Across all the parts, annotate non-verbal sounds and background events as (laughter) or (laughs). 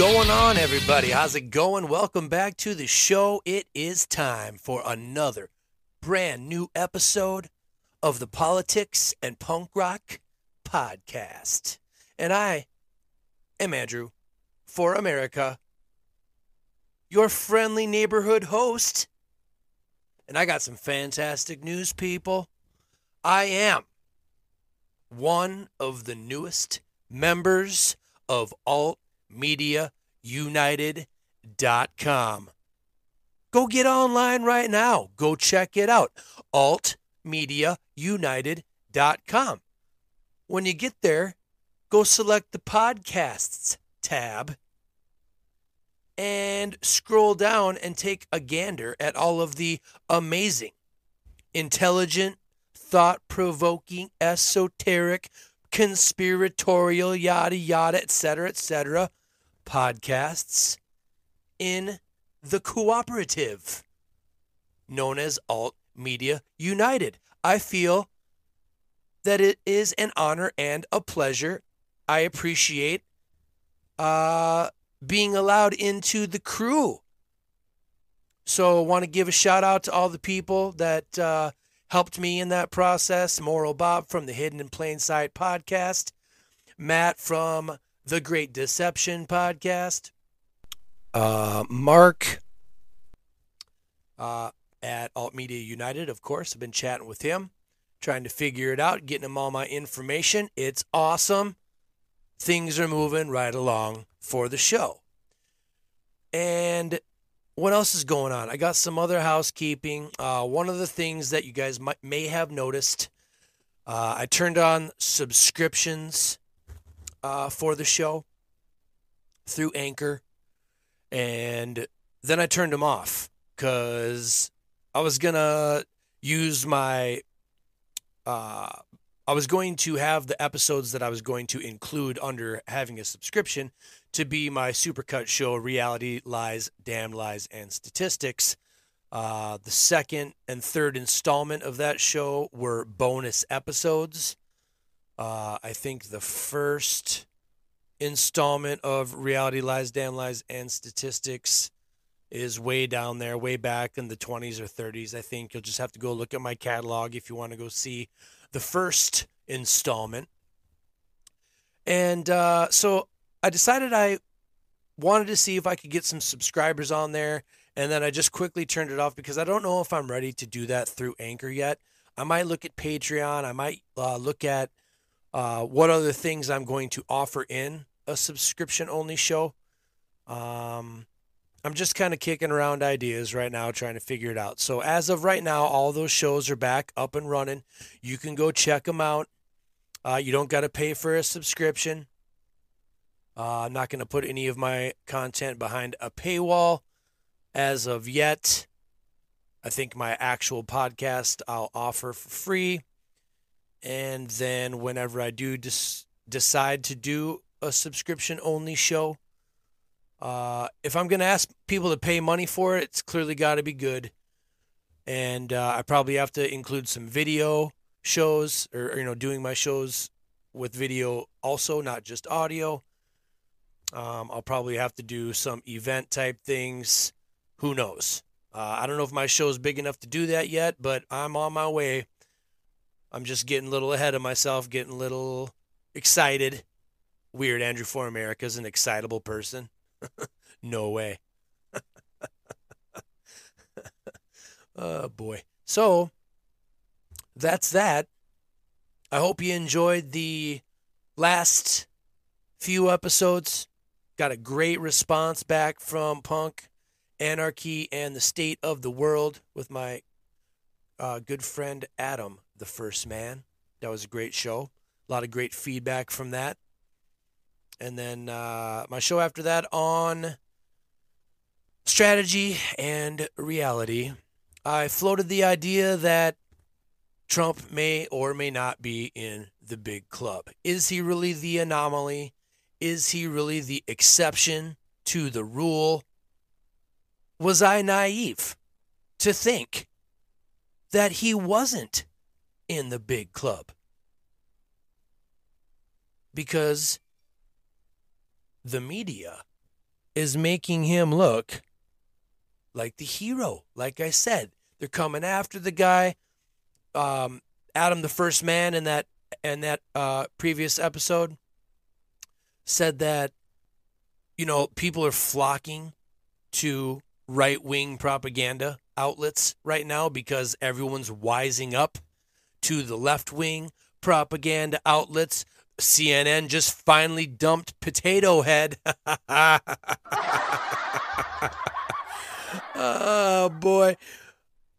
Going on, everybody? How's it going? Welcome back to the show. It is time for another brand new episode of the Politics and Punk Rock Podcast. And I am Andrew for America, your friendly neighborhood host. And I got some fantastic news, people. I am one of the newest members of altmediaunited.com. Go get online right now. Go check it out. altmediaunited.com. When you get there, go select the podcasts tab and scroll down and take a gander at all of the amazing, intelligent, thought provoking, esoteric, conspiratorial, yada, yada, etc., etc. podcasts in the cooperative known as Alt Media United. I feel that it is an honor and a pleasure. I appreciate uh, being allowed into the crew. So, I want to give a shout out to all the people that uh, helped me in that process. Moral Bob from the Hidden in Plain Sight podcast, Matt from the Great Deception podcast, uh, Mark uh, at Alt Media United, of course. I've been chatting with him, trying to figure it out, getting him all my information. It's awesome. Things are moving right along for the show. And what else is going on? I got some other housekeeping. Uh, one of the things that you guys might, may have noticed, uh, I turned on subscriptions uh, for the show through Anchor, and then I turned them off because I was gonna use my. Uh, I was going to have the episodes that I was going to include under having a subscription to be my supercut show, Reality Lies, Damn Lies, and Statistics. Uh, the second and third installment of that show were bonus episodes. Uh, I think the first installment of Reality Lies, Damn Lies, and Statistics is way down there, way back in the 20s or 30s. I think you'll just have to go look at my catalog if you want to go see the first installment. And uh, so I decided I wanted to see if I could get some subscribers on there. And then I just quickly turned it off because I don't know if I'm ready to do that through Anchor yet. I might look at Patreon. I might uh, look at uh, what other things I'm going to offer in a subscription only show. Um, I'm just kind of kicking around ideas right now, trying to figure it out. So as of right now, all those shows are back up and running. You can go check them out. Uh, you don't got to pay for a subscription. Uh, I'm not going to put any of my content behind a paywall as of yet. I think my actual podcast I'll offer for free. And then whenever I do des- decide to do a subscription only show, uh, if I'm going to ask people to pay money for it, it's clearly got to be good. And uh, I probably have to include some video shows or, you know, doing my shows with video also, not just audio. Um, I'll probably have to do some event type things. Who knows? Uh, I don't know if my show's big enough to do that yet, but I'm on my way. I'm just getting a little ahead of myself, getting a little excited. Weird, Andrew for America is an excitable person. (laughs) no way. (laughs) oh boy. So that's that. I hope you enjoyed the last few episodes. Got a great response back from Punk, Anarchy, and the State of the World with my uh, good friend Adam, the first man. That was a great show. A lot of great feedback from that. And then uh, my show after that on strategy and reality. I floated the idea that Trump may or may not be in the big club. Is he really the anomaly? Is he really the exception to the rule? Was I naive to think that he wasn't in the big club? Because the media is making him look like the hero. Like I said, they're coming after the guy. Um, Adam, the first man in that in that uh, previous episode, said that you know people are flocking to right wing propaganda outlets right now because everyone's wising up to the left wing propaganda outlets. CNN just finally dumped Potato Head. (laughs) oh boy.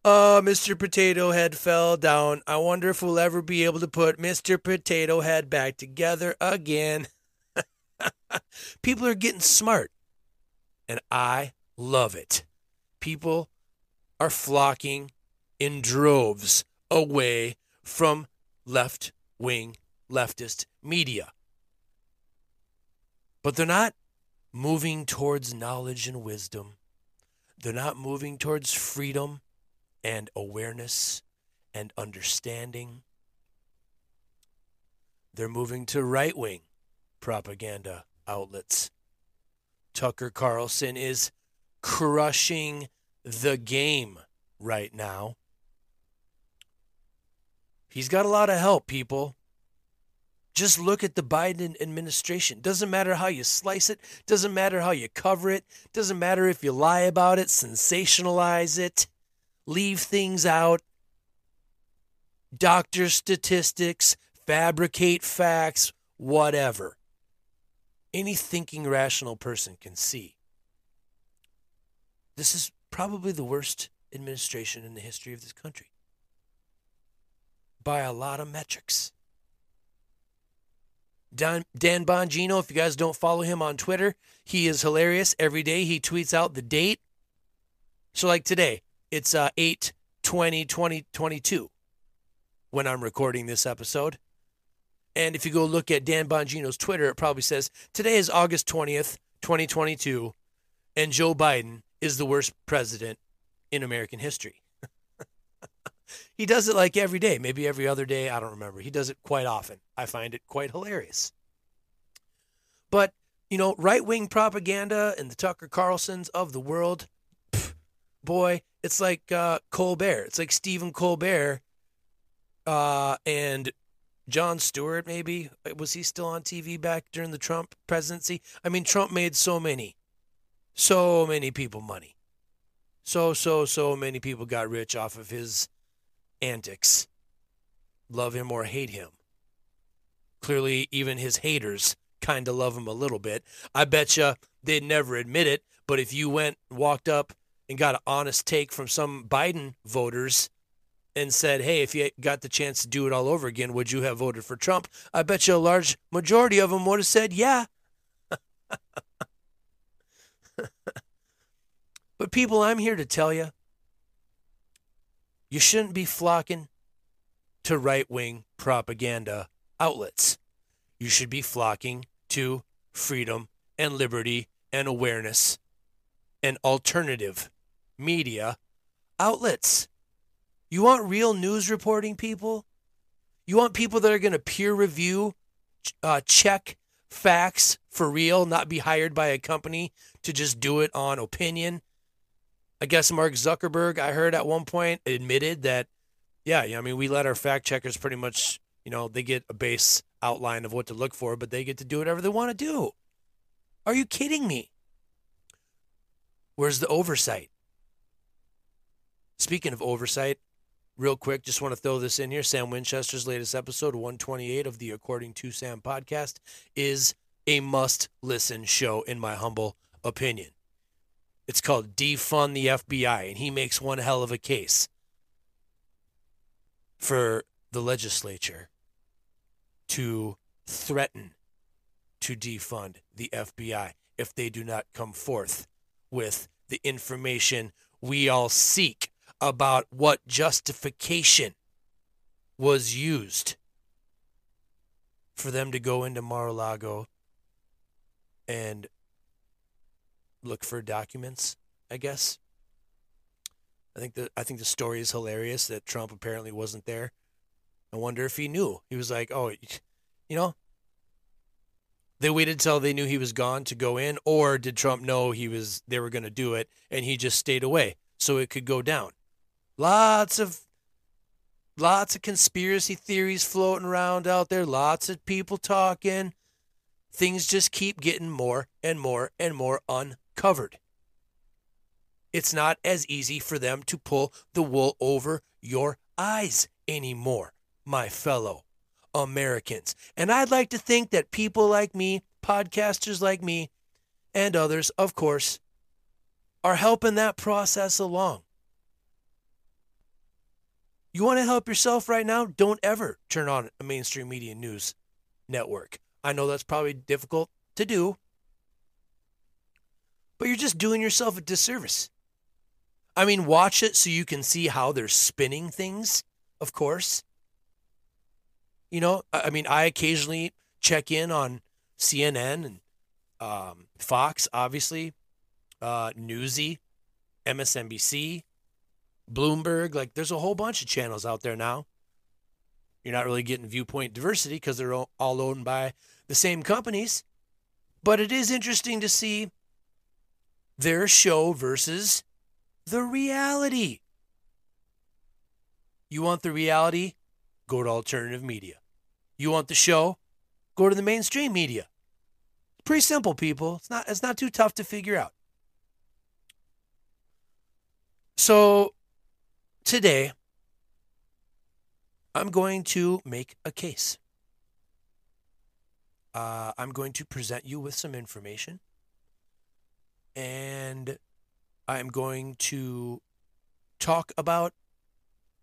Uh, Mr. Potato Head fell down. I wonder if we'll ever be able to put Mr. Potato Head back together again. (laughs) People are getting smart, and I love it. People are flocking in droves away from left wing leftist media. But they're not moving towards knowledge and wisdom. They're not moving towards freedom and awareness and understanding. They're moving to right wing propaganda outlets. Tucker Carlson is crushing the game right now. He's got a lot of help, people. Just look at the Biden administration. Doesn't matter how you slice it, doesn't matter how you cover it, doesn't matter if you lie about it, sensationalize it leave things out, doctor statistics, fabricate facts, whatever. Any thinking rational person can see. This is probably the worst administration in the history of this country by a lot of metrics. Dan, Dan Bongino, if you guys don't follow him on Twitter, he is hilarious. Every day he tweets out the date. So, like today, it's uh, 8 20 2022 when I'm recording this episode. And if you go look at Dan Bongino's Twitter, it probably says today is August 20th, 2022, and Joe Biden is the worst president in American history. He does it like every day, maybe every other day. I don't remember. He does it quite often. I find it quite hilarious. But, you know, right wing propaganda and the Tucker Carlsons of the world, pff, boy, it's like uh, Colbert. It's like Stephen Colbert uh, and Jon Stewart, maybe. Was he still on TV back during the Trump presidency? I mean, Trump made so many, so many people money. So, so, so many people got rich off of his antics. Love him or hate him. Clearly, even his haters kind of love him a little bit. I bet you they'd never admit it, but if you went, walked up and got an honest take from some Biden voters and said, hey, if you got the chance to do it all over again, would you have voted for Trump? I bet you a large majority of them would have said, yeah. (laughs) but people, I'm here to tell you, you shouldn't be flocking to right wing propaganda outlets. You should be flocking to freedom and liberty and awareness and alternative media outlets. You want real news reporting people? You want people that are going to peer review, uh, check facts for real, not be hired by a company to just do it on opinion. I guess Mark Zuckerberg, I heard at one point, admitted that, yeah, I mean, we let our fact checkers pretty much, you know, they get a base outline of what to look for, but they get to do whatever they want to do. Are you kidding me? Where's the oversight? Speaking of oversight, real quick, just want to throw this in here. Sam Winchester's latest episode, 128 of the According to Sam podcast, is a must listen show, in my humble opinion. It's called Defund the FBI, and he makes one hell of a case for the legislature to threaten to defund the FBI if they do not come forth with the information we all seek about what justification was used for them to go into Mar-a-Lago and look for documents, I guess. I think the I think the story is hilarious that Trump apparently wasn't there. I wonder if he knew. He was like, "Oh, you know, They waited till they knew he was gone to go in, or did Trump know he was they were going to do it and he just stayed away so it could go down? Lots of lots of conspiracy theories floating around out there, lots of people talking. Things just keep getting more and more and more uncovered. It's not as easy for them to pull the wool over your eyes anymore, my fellow Americans. And I'd like to think that people like me, podcasters like me, and others, of course, are helping that process along. You want to help yourself right now? Don't ever turn on a mainstream media news network. I know that's probably difficult to do, but you're just doing yourself a disservice. I mean, watch it so you can see how they're spinning things, of course. You know, I mean, I occasionally check in on CNN and um, Fox, obviously, uh, Newsy, MSNBC, Bloomberg. Like, there's a whole bunch of channels out there now. You're not really getting viewpoint diversity because they're all owned by the same companies. But it is interesting to see their show versus the reality. You want the reality? Go to alternative media. You want the show? Go to the mainstream media. It's pretty simple, people. It's not it's not too tough to figure out. So today I'm going to make a case. Uh, I'm going to present you with some information. And I'm going to talk about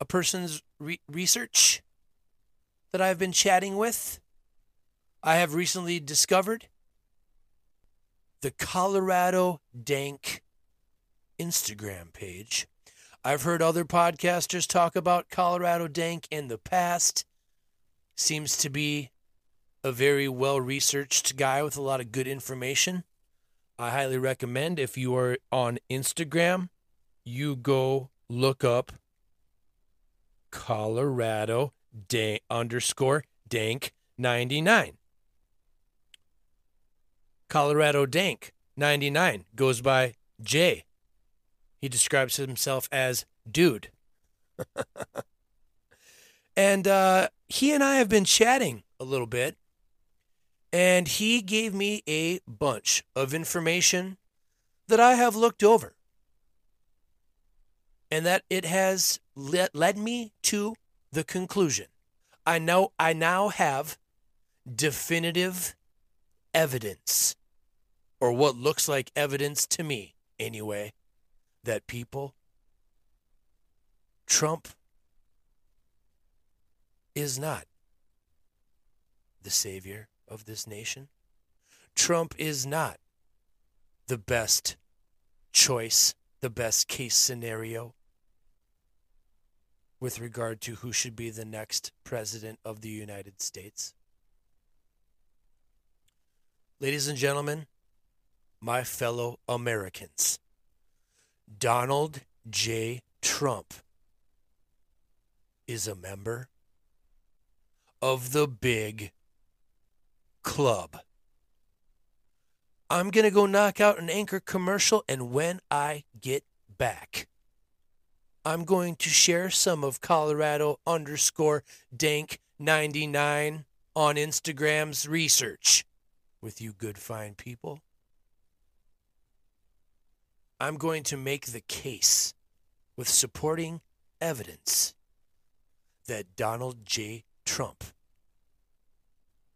a person's re- research that I've been chatting with. I have recently discovered the Colorado Dank Instagram page. I've heard other podcasters talk about Colorado Dank in the past. Seems to be a very well researched guy with a lot of good information. I highly recommend if you are on Instagram, you go look up Colorado dank underscore dank 99. Colorado Dank 99 goes by Jay. He describes himself as dude. (laughs) and uh, he and I have been chatting a little bit and he gave me a bunch of information that I have looked over. And that it has led, led me to the conclusion. I know I now have definitive evidence, or what looks like evidence to me anyway, that people, Trump is not the savior of this nation. Trump is not the best choice, the best case scenario with regard to who should be the next president of the United States. Ladies and gentlemen, my fellow Americans, Donald J. Trump is a member of the big club. I'm going to go knock out an anchor commercial, and when I get back, I'm going to share some of Colorado underscore dank 99 on Instagram's research with you good fine people. I'm going to make the case with supporting evidence that Donald J. Trump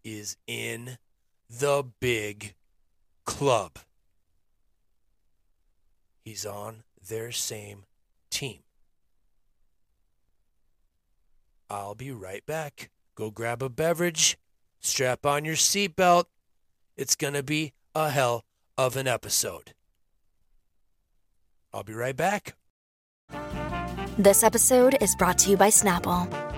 is in the big club. He's on their same team. I'll be right back. Go grab a beverage, strap on your seatbelt. It's going to be a hell of an episode. I'll be right back. This episode is brought to you by Snapple.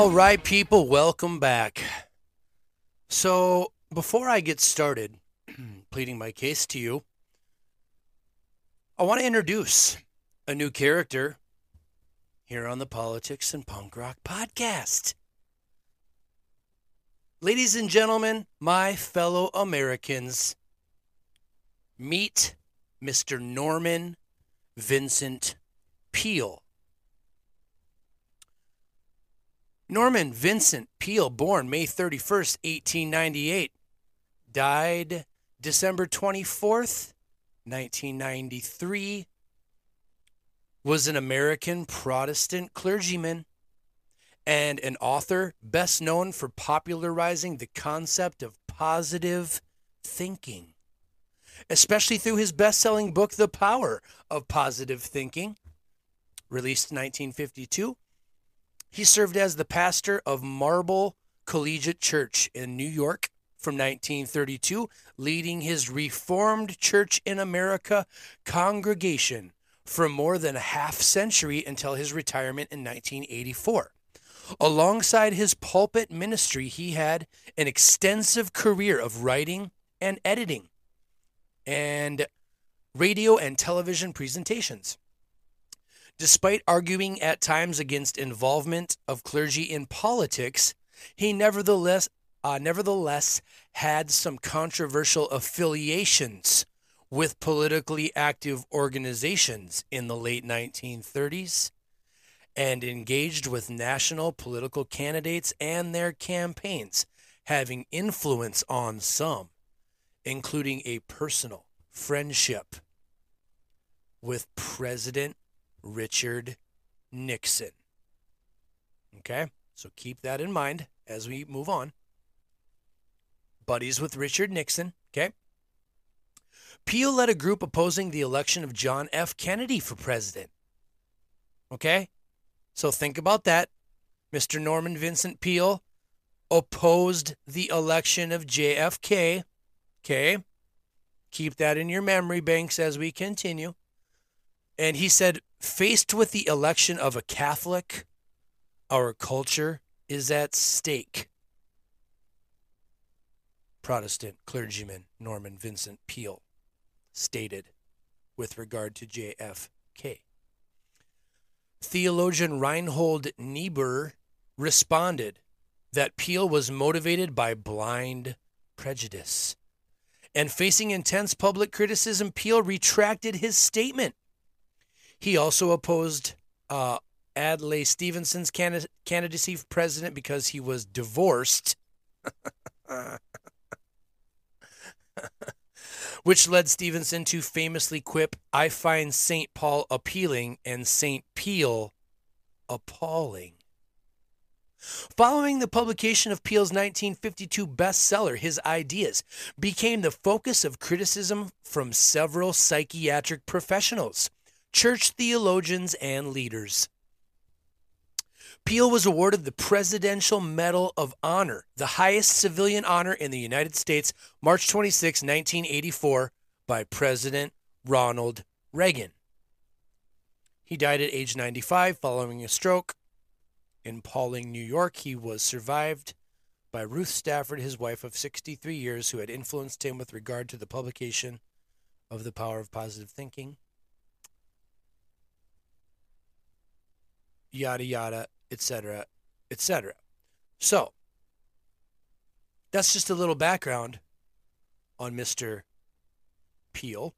All right, people, welcome back. So, before I get started (clears throat) pleading my case to you, I want to introduce a new character here on the Politics and Punk Rock podcast. Ladies and gentlemen, my fellow Americans, meet Mr. Norman Vincent Peale. Norman Vincent Peale, born May 31st, 1898, died December 24th, 1993, was an American Protestant clergyman and an author best known for popularizing the concept of positive thinking, especially through his best selling book, The Power of Positive Thinking, released in 1952 he served as the pastor of Marble Collegiate Church in New York from 1932, leading his Reformed Church in America congregation for more than a half century until his retirement in 1984. Alongside his pulpit ministry, he had an extensive career of writing and editing and radio and television presentations. Despite arguing at times against involvement of clergy in politics, he nevertheless uh, nevertheless had some controversial affiliations with politically active organizations in the late 1930s and engaged with national political candidates and their campaigns, having influence on some, including a personal friendship with President Richard Nixon. Okay, so keep that in mind as we move on. Buddies with Richard Nixon. Okay. Peale led a group opposing the election of John F. Kennedy for president. Okay, so think about that. Mr. Norman Vincent Peale opposed the election of JFK. Okay, keep that in your memory banks as we continue. And he said Faced with the election of a Catholic, our culture is at stake. Protestant clergyman Norman Vincent Peale stated with regard to JFK. Theologian Reinhold Niebuhr responded that Peale was motivated by blind prejudice. And facing intense public criticism, Peale retracted his statement he also opposed uh, Adlai Stevenson's candidacy for president because he was divorced, (laughs) which led Stevenson to famously quip, I find St. Paul appealing and St. Peale appalling. Following the publication of Peale's 1952 bestseller, his ideas became the focus of criticism from several psychiatric professionals church theologians, and leaders. Peale was awarded the Presidential Medal of Honor, the highest civilian honor in the United States, March 26, 1984, by President Ronald Reagan. He died at age 95 following a stroke. In Pawling, New York, he was survived by Ruth Stafford, his wife of 63 years, who had influenced him with regard to the publication of The Power of Positive Thinking. Yada yada, etc., etc. So, that's just a little background on Mr. Peale.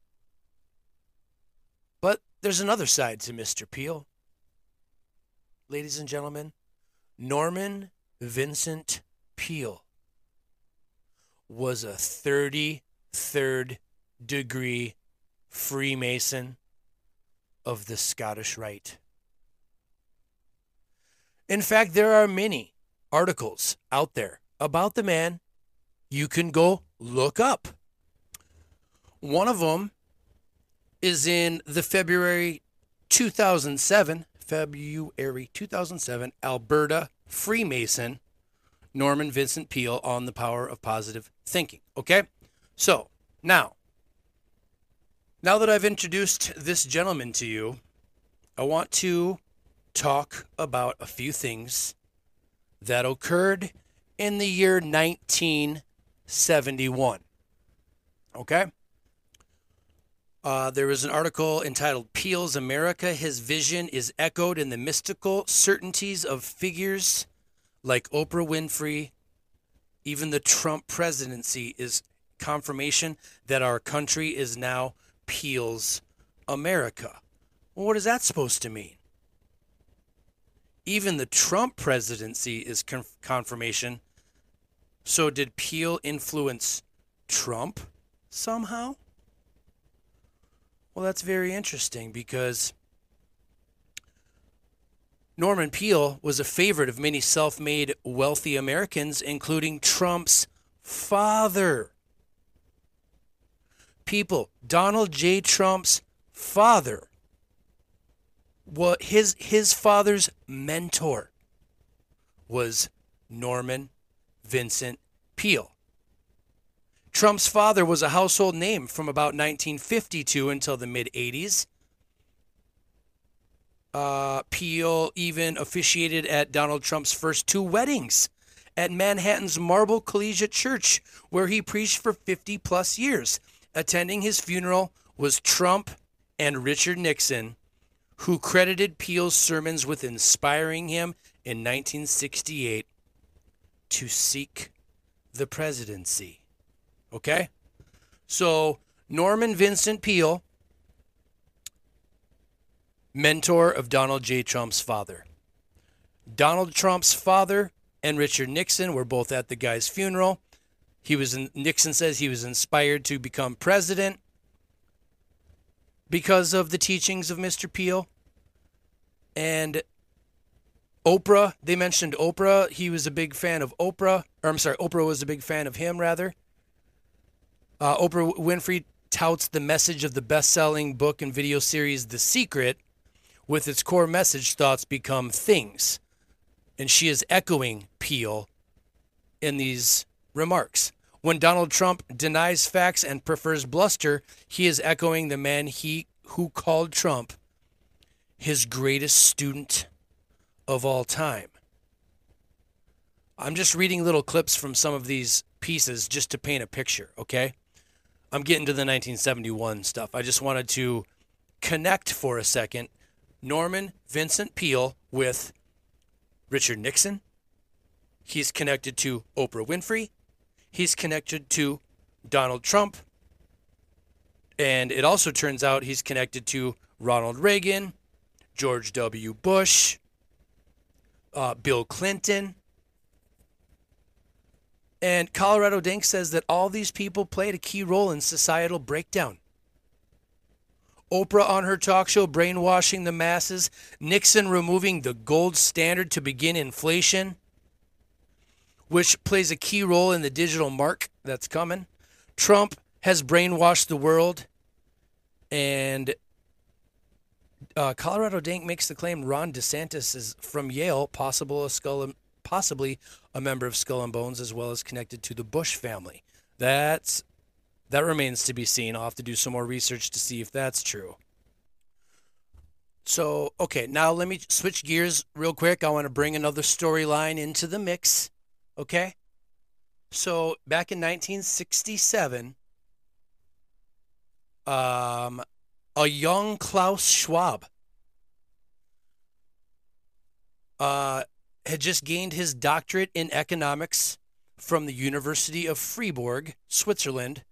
But there's another side to Mr. Peale. Ladies and gentlemen, Norman Vincent Peale was a 33rd degree Freemason of the Scottish Rite. In fact, there are many articles out there about the man you can go look up. One of them is in the February 2007, February 2007, Alberta Freemason, Norman Vincent Peale on the power of positive thinking. Okay? So, now, now that I've introduced this gentleman to you, I want to talk about a few things that occurred in the year 1971. Okay? Uh, there was an article entitled Peale's America. His vision is echoed in the mystical certainties of figures like Oprah Winfrey. Even the Trump presidency is confirmation that our country is now Peale's America. Well, what is that supposed to mean? Even the Trump presidency is conf- confirmation. So, did Peale influence Trump somehow? Well, that's very interesting because Norman Peale was a favorite of many self made wealthy Americans, including Trump's father. People, Donald J. Trump's father, what his his father's mentor was Norman Vincent Peale. Trump's father was a household name from about 1952 until the mid 80s. Uh, Peale even officiated at Donald Trump's first two weddings at Manhattan's Marble Collegiate Church, where he preached for 50 plus years. Attending his funeral was Trump and Richard Nixon, who credited Peale's sermons with inspiring him in 1968 to seek the presidency. Okay? So, Norman Vincent Peale, mentor of Donald J. Trump's father. Donald Trump's father and Richard Nixon were both at the guy's funeral. He was in, Nixon says he was inspired to become president because of the teachings of Mr. Peale. And Oprah, they mentioned Oprah. He was a big fan of Oprah. Or I'm sorry, Oprah was a big fan of him, rather. Uh, Oprah Winfrey touts the message of the best selling book and video series, The Secret, with its core message thoughts become things. And she is echoing Peale in these remarks. When Donald Trump denies facts and prefers bluster, he is echoing the man he who called Trump his greatest student of all time. I'm just reading little clips from some of these pieces just to paint a picture, okay? I'm getting to the 1971 stuff. I just wanted to connect for a second Norman Vincent Peale with Richard Nixon. He's connected to Oprah Winfrey. He's connected to Donald Trump. And it also turns out he's connected to Ronald Reagan, George W. Bush, uh, Bill Clinton. And Colorado Dank says that all these people played a key role in societal breakdown. Oprah on her talk show brainwashing the masses, Nixon removing the gold standard to begin inflation, which plays a key role in the digital mark that's coming. Trump has brainwashed the world, and uh, Colorado Dank makes the claim Ron DeSantis is from Yale, possible a skull possibly a member of Skull and Bones as well as connected to the Bush family. That's that remains to be seen. I'll have to do some more research to see if that's true. So, okay, now let me switch gears real quick. I want to bring another storyline into the mix. Okay? So, back in 1967, um, a young Klaus Schwab uh, had just gained his doctorate in economics from the University of Fribourg, Switzerland,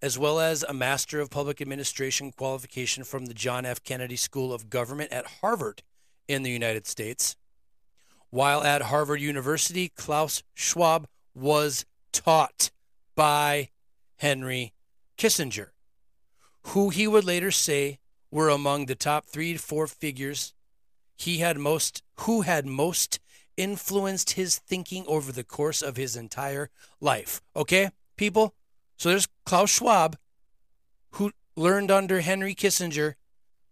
as well as a Master of Public Administration qualification from the John F. Kennedy School of Government at Harvard in the United States. While at Harvard University, Klaus Schwab was taught by Henry Kissinger, who he would later say were among the top three to four figures he had most who had most influenced his thinking over the course of his entire life. Okay, people? So there's Klaus Schwab, who learned under Henry Kissinger,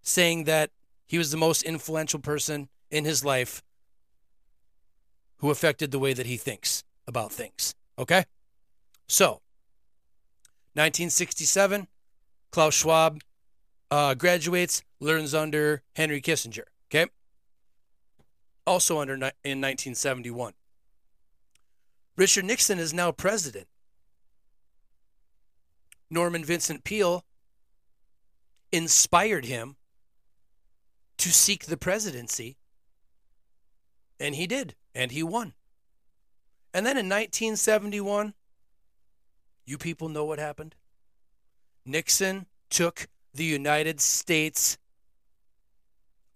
saying that he was the most influential person in his life who affected the way that he thinks about things. Okay? So, 1967, Klaus Schwab uh, graduates, learns under Henry Kissinger. Okay? Also under in 1971. Richard Nixon is now president. Norman Vincent Peale inspired him to seek the presidency, and he did, and he won. And then in 1971, you people know what happened? Nixon took the United States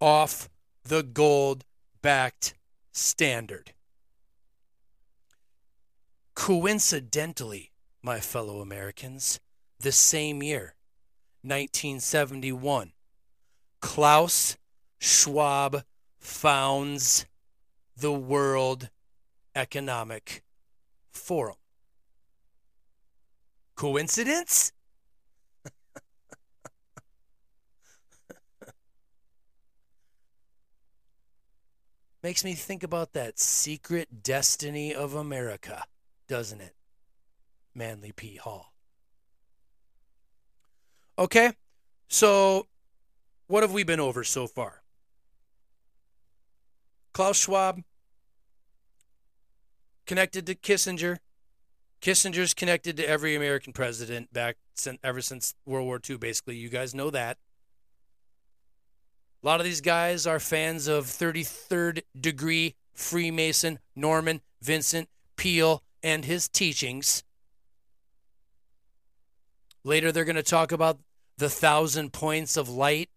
off the gold backed standard. Coincidentally, my fellow Americans, the same year, 1971, Klaus Schwab founds the World Economic Forum. Coincidence? (laughs) Makes me think about that secret destiny of America, doesn't it? Manly P. Hall. Okay, so what have we been over so far? Klaus Schwab connected to Kissinger. Kissinger's connected to every American president back since, ever since World War II, basically. You guys know that. A lot of these guys are fans of 33rd degree Freemason Norman Vincent Peale and his teachings. Later, they're going to talk about the thousand points of light,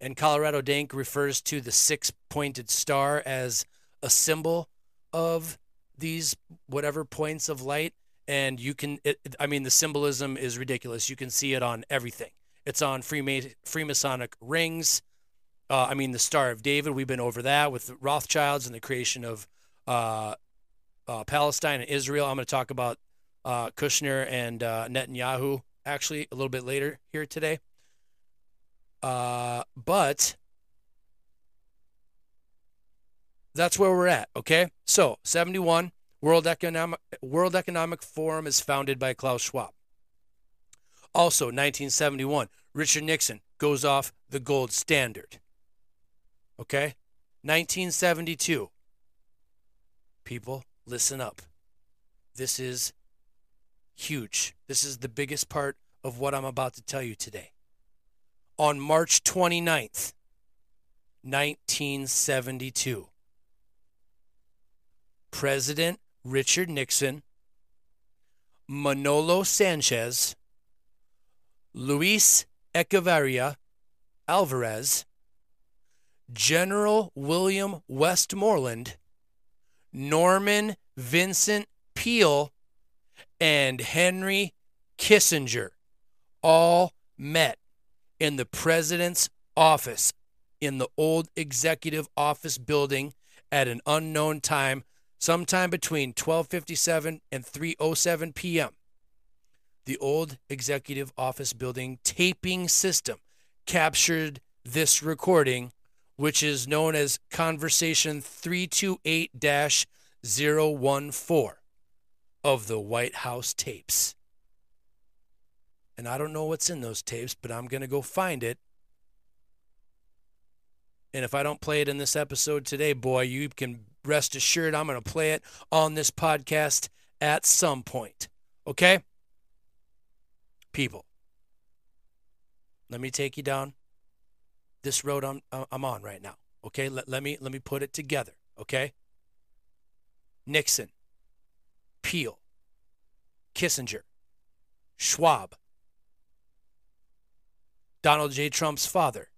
and Colorado Dank refers to the six pointed star as a symbol of these whatever points of light. And you can, it, I mean, the symbolism is ridiculous. You can see it on everything. It's on Freemasonic rings. Uh, I mean, the Star of David, we've been over that with the Rothschilds and the creation of uh, uh, Palestine and Israel. I'm going to talk about uh, Kushner and uh, Netanyahu actually a little bit later here today. Uh, but that's where we're at. Okay, so 71 World Economic World Economic Forum is founded by Klaus Schwab. Also, 1971, Richard Nixon goes off the gold standard. Okay? 1972. People, listen up. This is huge. This is the biggest part of what I'm about to tell you today. On March 29th, 1972, President Richard Nixon, Manolo Sanchez, Luis Echeverria Alvarez, General William Westmoreland, Norman Vincent Peale, and Henry Kissinger all met in the president's office in the old executive office building at an unknown time sometime between 12:57 and 3:07 p.m. The old executive office building taping system captured this recording which is known as Conversation 328 014 of the White House tapes. And I don't know what's in those tapes, but I'm going to go find it. And if I don't play it in this episode today, boy, you can rest assured I'm going to play it on this podcast at some point. Okay? People, let me take you down this road I'm I'm on right now. Okay, let, let me let me put it together. Okay. Nixon, Peale, Kissinger, Schwab, Donald J. Trump's father,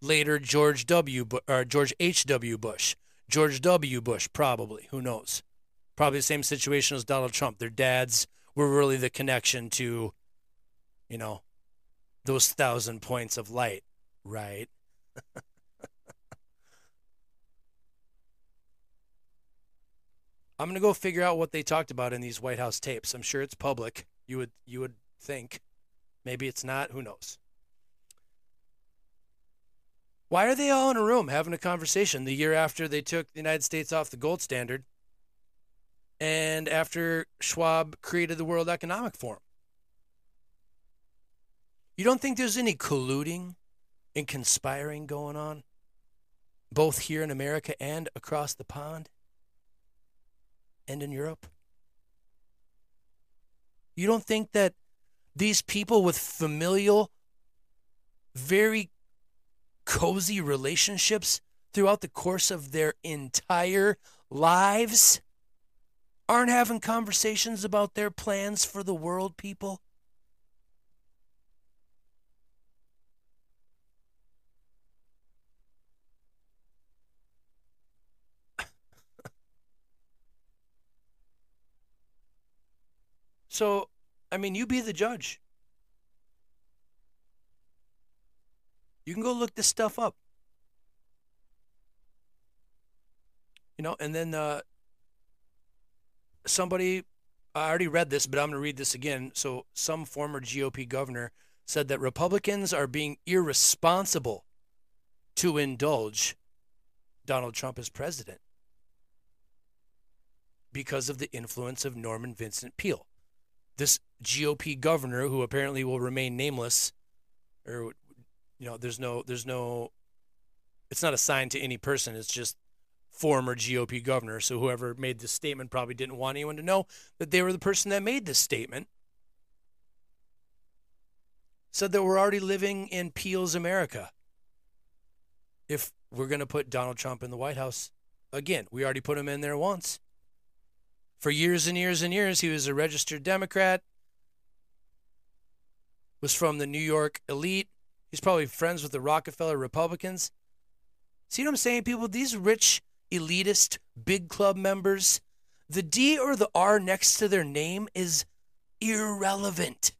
later George W. or George H. W. Bush, George W. Bush, probably. Who knows? Probably the same situation as Donald Trump. Their dads were really the connection to, you know, those thousand points of light, right? (laughs) I'm gonna go figure out what they talked about in these White House tapes. I'm sure it's public. You would you would think. Maybe it's not. Who knows? Why are they all in a room having a conversation the year after they took the United States off the gold standard and after Schwab created the World Economic Forum? You don't think there's any colluding and conspiring going on, both here in America and across the pond and in Europe? You don't think that these people with familial, very cozy relationships throughout the course of their entire lives aren't having conversations about their plans for the world, people? (laughs) so, I mean, you be the judge. You can go look this stuff up. You know, and then uh, somebody, I already read this, but I'm going to read this again. So, some former GOP governor said that Republicans are being irresponsible to indulge Donald Trump as president because of the influence of Norman Vincent Peale. This GOP governor, who apparently will remain nameless, or you know, there's no, there's no, it's not assigned to any person. It's just former GOP governor. So whoever made this statement probably didn't want anyone to know that they were the person that made this statement. Said that we're already living in Peale's America. If we're going to put Donald Trump in the White House again, we already put him in there once. For years and years and years, he was a registered Democrat, was from the New York elite, He's probably friends with the Rockefeller Republicans. See what I'm saying, people? These rich, elitist, big club members, the D or the R next to their name is irrelevant.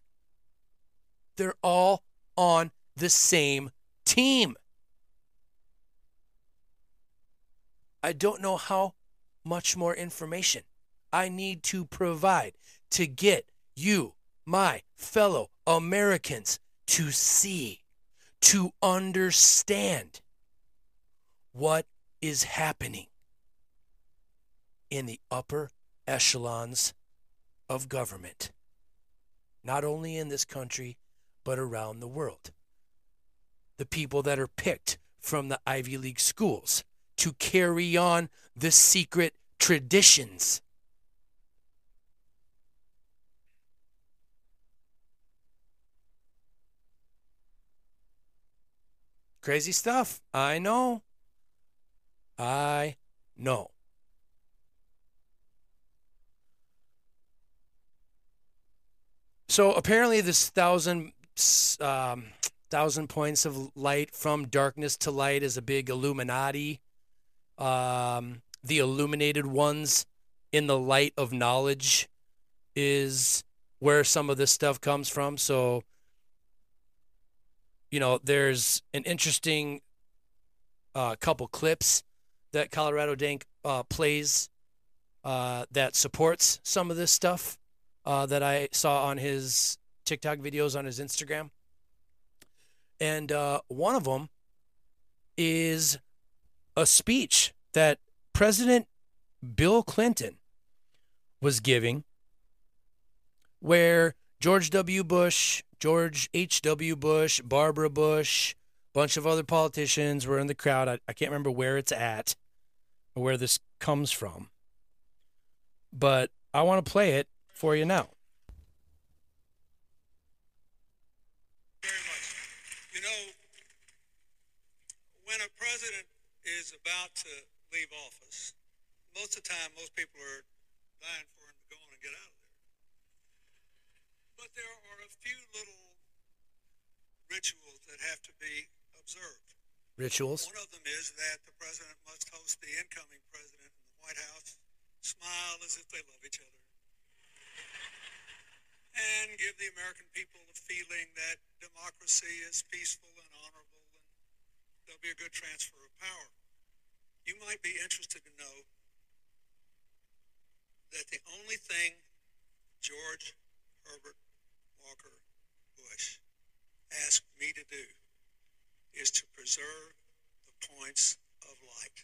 They're all on the same team. I don't know how much more information I need to provide to get you, my fellow Americans, to see to understand what is happening in the upper echelons of government, not only in this country, but around the world. The people that are picked from the Ivy League schools to carry on the secret traditions Crazy stuff. I know. I know. So apparently, this thousand um, thousand points of light from darkness to light is a big Illuminati. Um, the illuminated ones in the light of knowledge is where some of this stuff comes from. So you know, there's an interesting uh, couple clips that Colorado Dank uh, plays uh, that supports some of this stuff uh, that I saw on his TikTok videos on his Instagram. And uh, one of them is a speech that President Bill Clinton was giving where George W. Bush George H.W. Bush, Barbara Bush, bunch of other politicians were in the crowd. I, I can't remember where it's at or where this comes from. But I want to play it for you now. Very much. You know, when a president is about to leave office, most of the time, most people are dying for him to go on and get out of. But there are a few little rituals that have to be observed. Rituals? One of them is that the president must host the incoming president in the White House, smile as if they love each other, and give the American people the feeling that democracy is peaceful and honorable and there'll be a good transfer of power. You might be interested to know that the only thing George Herbert Walker Bush asked me to do is to preserve the points of light.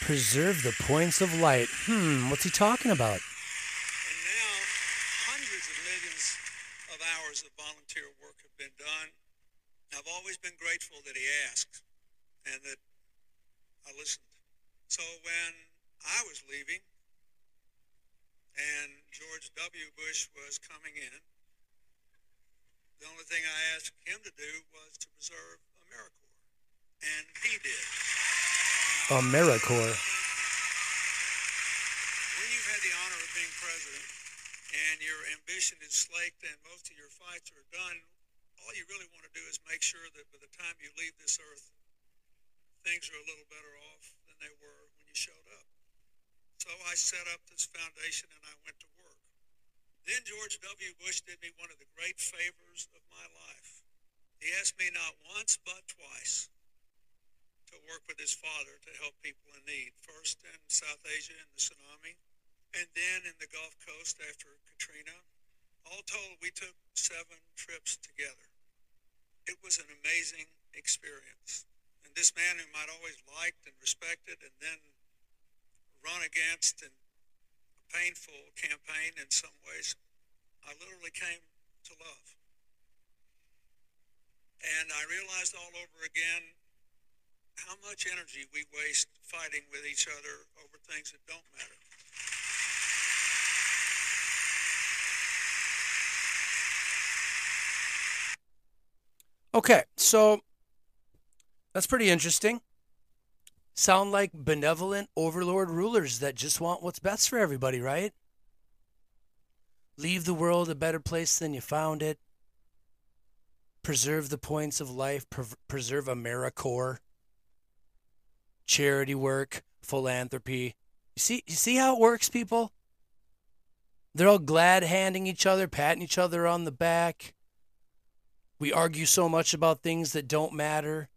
Preserve the points of light. Hmm, what's he talking about? And now, hundreds of millions of hours of volunteer work have been done. I've always been grateful that he asked and that I listened. So when I was leaving and George W. Bush was coming in, the only thing I asked him to do was to preserve AmeriCorps. And he did. AmeriCorps. When you've had the honor of being president and your ambition is slaked and most of your fights are done, all you really want to do is make sure that by the time you leave this earth, things are a little better off than they were when you showed up. So I set up this foundation and I went to work. Then George W. Bush did me one of the great favors of my life. He asked me not once but twice to work with his father to help people in need. First in South Asia in the tsunami, and then in the Gulf Coast after Katrina. All told, we took seven trips together. It was an amazing experience. And this man whom I'd always liked and respected and then run against and a painful campaign in some ways, I literally came to love. And I realized all over again how much energy we waste fighting with each other over things that don't matter. Okay, so that's pretty interesting. Sound like benevolent overlord rulers that just want what's best for everybody, right? Leave the world a better place than you found it. Preserve the points of life. Pre- preserve AmeriCorps. Charity work, philanthropy. You see, you see how it works, people. They're all glad handing each other, patting each other on the back. We argue so much about things that don't matter.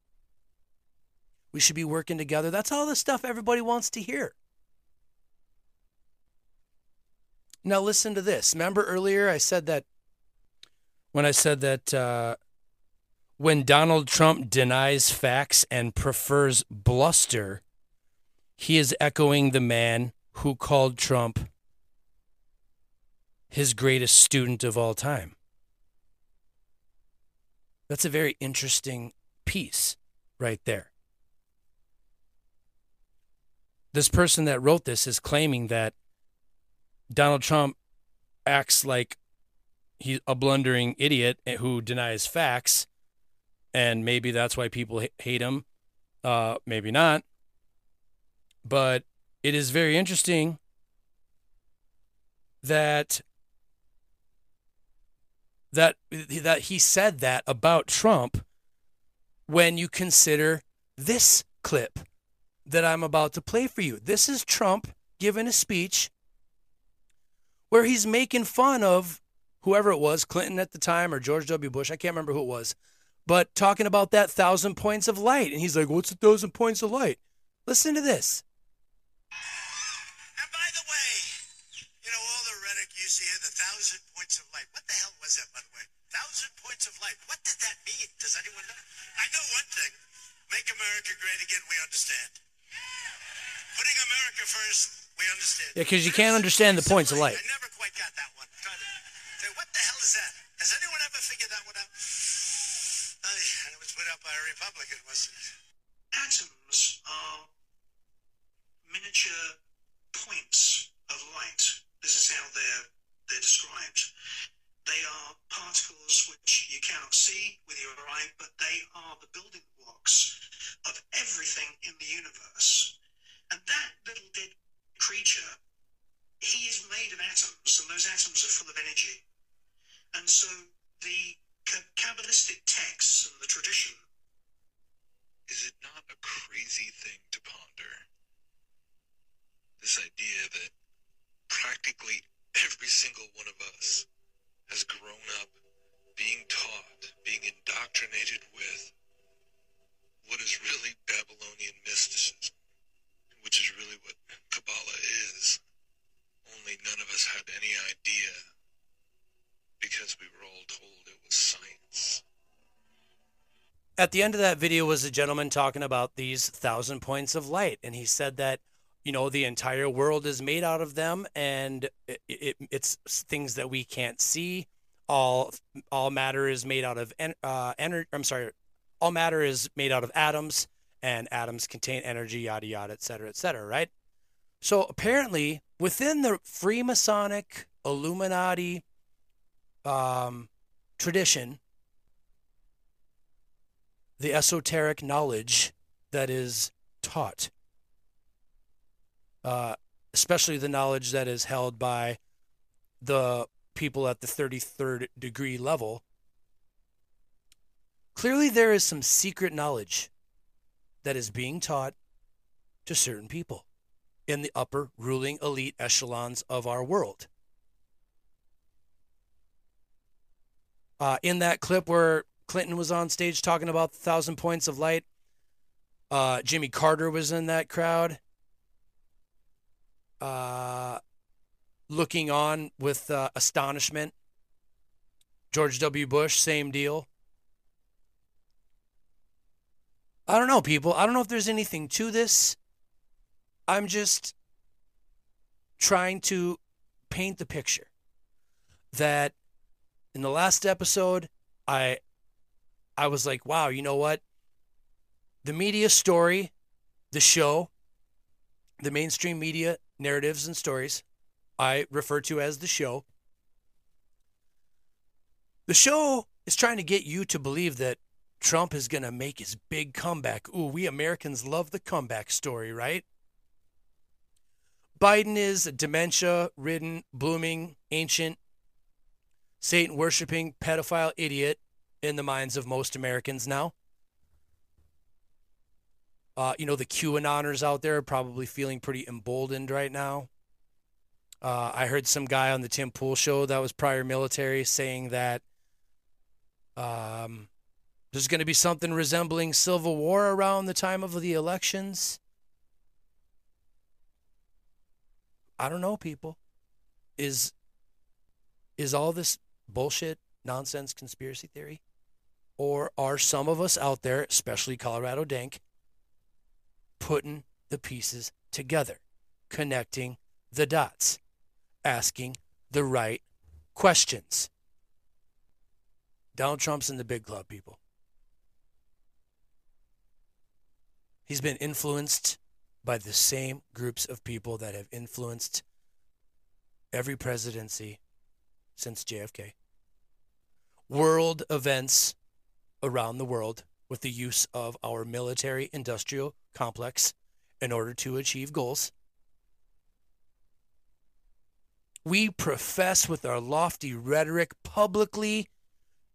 We should be working together. That's all the stuff everybody wants to hear. Now, listen to this. Remember earlier I said that when I said that uh, when Donald Trump denies facts and prefers bluster, he is echoing the man who called Trump his greatest student of all time. That's a very interesting piece right there. This person that wrote this is claiming that Donald Trump acts like he's a blundering idiot who denies facts, and maybe that's why people hate him. Uh, maybe not. But it is very interesting that that that he said that about Trump when you consider this clip that I'm about to play for you. This is Trump giving a speech where he's making fun of whoever it was, Clinton at the time or George W. Bush, I can't remember who it was, but talking about that thousand points of light. And he's like, What's a thousand points of light? Listen to this. And by the way, you know, all the rhetoric you see here, the thousand points of light. What the hell was that, by the way? Thousand points of light. What did that mean? Does anyone know? I know one thing. Make America great again, we understand. Putting America first, we understand. Yeah, because you can't understand the points of light. I never quite got that one. Try what the hell is that? Has anyone ever figured that one out? Ay, and it was put out by a Republican, wasn't it? Atoms are miniature points of light. This is how they're they're described. They are particles which you cannot see with your eye, but they are the building blocks of everything in the universe. And that little dead creature, he is made of atoms, and those atoms are full of energy. And so the Kabbalistic texts and the tradition is it not a crazy thing to ponder? This idea that practically every single one of us has grown up being taught, being indoctrinated with what is really Babylonian mysticism. Which is really what Kabbalah is. Only none of us had any idea because we were all told it was science. At the end of that video was a gentleman talking about these thousand points of light, and he said that you know the entire world is made out of them, and it, it, it's things that we can't see. All all matter is made out of en- uh, energy. I'm sorry, all matter is made out of atoms, and atoms contain energy, yada yada, et cetera, et cetera. Right? So apparently, within the Freemasonic Illuminati um, tradition, the esoteric knowledge that is taught, uh, especially the knowledge that is held by the people at the 33rd degree level. Clearly, there is some secret knowledge that is being taught to certain people in the upper ruling elite echelons of our world. Uh, in that clip where Clinton was on stage talking about the thousand points of light, uh, Jimmy Carter was in that crowd, uh, looking on with uh, astonishment. George W. Bush, same deal. I don't know, people. I don't know if there's anything to this. I'm just trying to paint the picture that in the last episode, I I was like, wow, you know what? The media story, the show, the mainstream media narratives and stories, I refer to as the show. The show is trying to get you to believe that Trump is going to make his big comeback. Ooh, we Americans love the comeback story, right? Biden is a dementia ridden, blooming, ancient, Satan worshiping pedophile idiot in the minds of most Americans now. Uh, you know, the QAnoners out there are probably feeling pretty emboldened right now. Uh, I heard some guy on the Tim Pool show that was prior military saying that um, there's going to be something resembling civil war around the time of the elections. I don't know, people. Is is all this bullshit, nonsense, conspiracy theory? Or are some of us out there, especially Colorado Dank, putting the pieces together, connecting the dots, asking the right questions? Donald Trump's in the big club, people. He's been influenced by the same groups of people that have influenced every presidency since JFK. World events around the world with the use of our military industrial complex in order to achieve goals. We profess with our lofty rhetoric publicly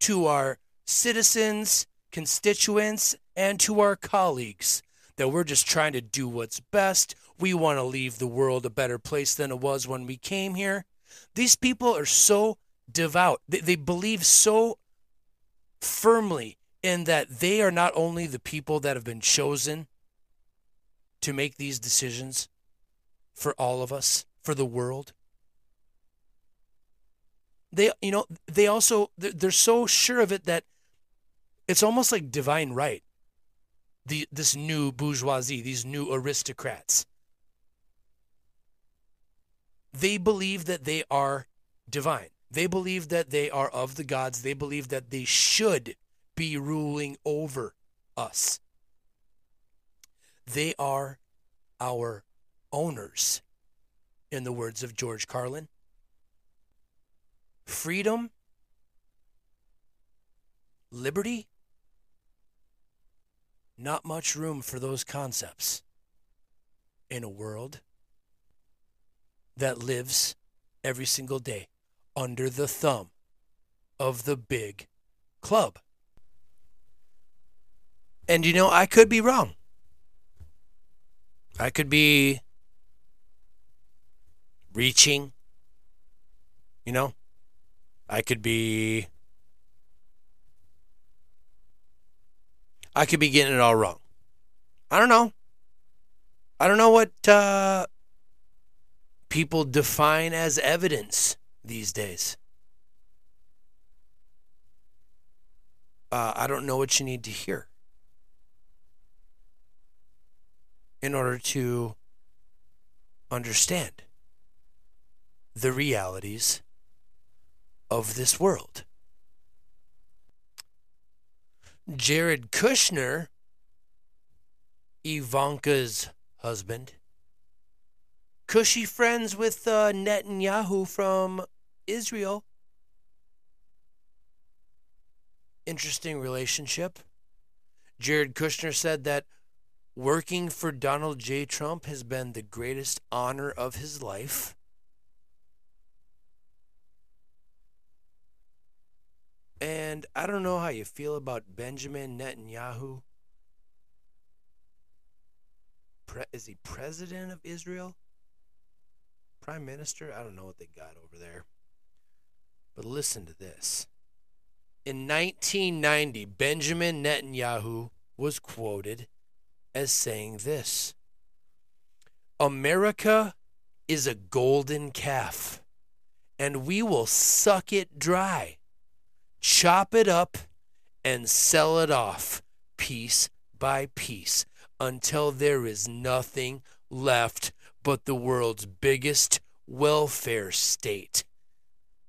to our citizens, constituents, and to our colleagues that we're just trying to do what's best. We want to leave the world a better place than it was when we came here. These people are so devout. They, they believe so firmly in that they are not only the people that have been chosen to make these decisions for all of us, for the world. They, you know, they also they're so sure of it that it's almost like divine right. The this new bourgeoisie, these new aristocrats. They believe that they are divine. They believe that they are of the gods. They believe that they should be ruling over us. They are our owners, in the words of George Carlin. Freedom, liberty, not much room for those concepts in a world that lives every single day under the thumb of the big club. And you know, I could be wrong. I could be reaching, you know, I could be. I could be getting it all wrong. I don't know. I don't know what uh, people define as evidence these days. Uh, I don't know what you need to hear in order to understand the realities of this world. Jared Kushner, Ivanka's husband, cushy friends with uh, Netanyahu from Israel. Interesting relationship. Jared Kushner said that working for Donald J. Trump has been the greatest honor of his life. And I don't know how you feel about Benjamin Netanyahu. Pre- is he president of Israel? Prime minister? I don't know what they got over there. But listen to this. In 1990, Benjamin Netanyahu was quoted as saying this America is a golden calf, and we will suck it dry chop it up, and sell it off piece by piece until there is nothing left but the world's biggest welfare state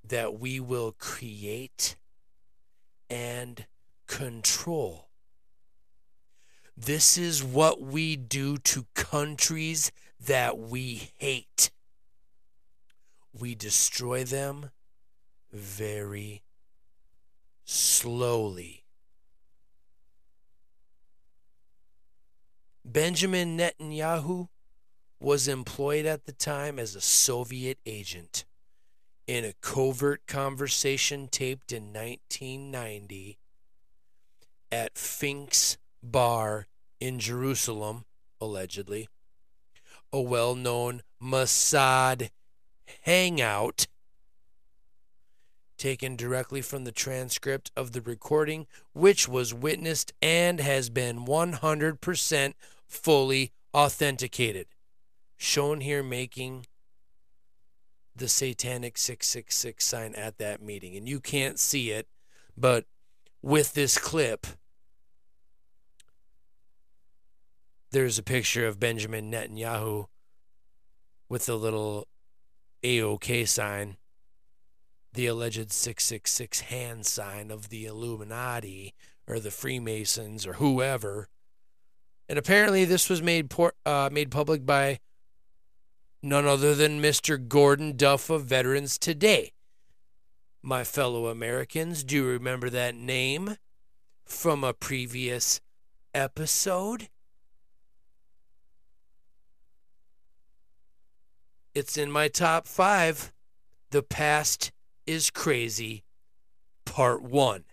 that we will create and control. This is what we do to countries that we hate. We destroy them very slowly. Benjamin Netanyahu was employed at the time as a Soviet agent in a covert conversation taped in 1990 at Fink's Bar in Jerusalem, allegedly, a well known Mossad hangout taken directly from the transcript of the recording, which was witnessed and has been 100% fully authenticated. Shown here making the satanic 666 sign at that meeting. And you can't see it, but with this clip, there's a picture of Benjamin Netanyahu with the little AOK sign the alleged 666 hand sign of the Illuminati or the Freemasons or whoever. And apparently, this was made por- uh, made public by none other than Mr. Gordon Duff of Veterans Today. My fellow Americans, do you remember that name from a previous episode? It's in my top five. The past is Crazy, Part 1,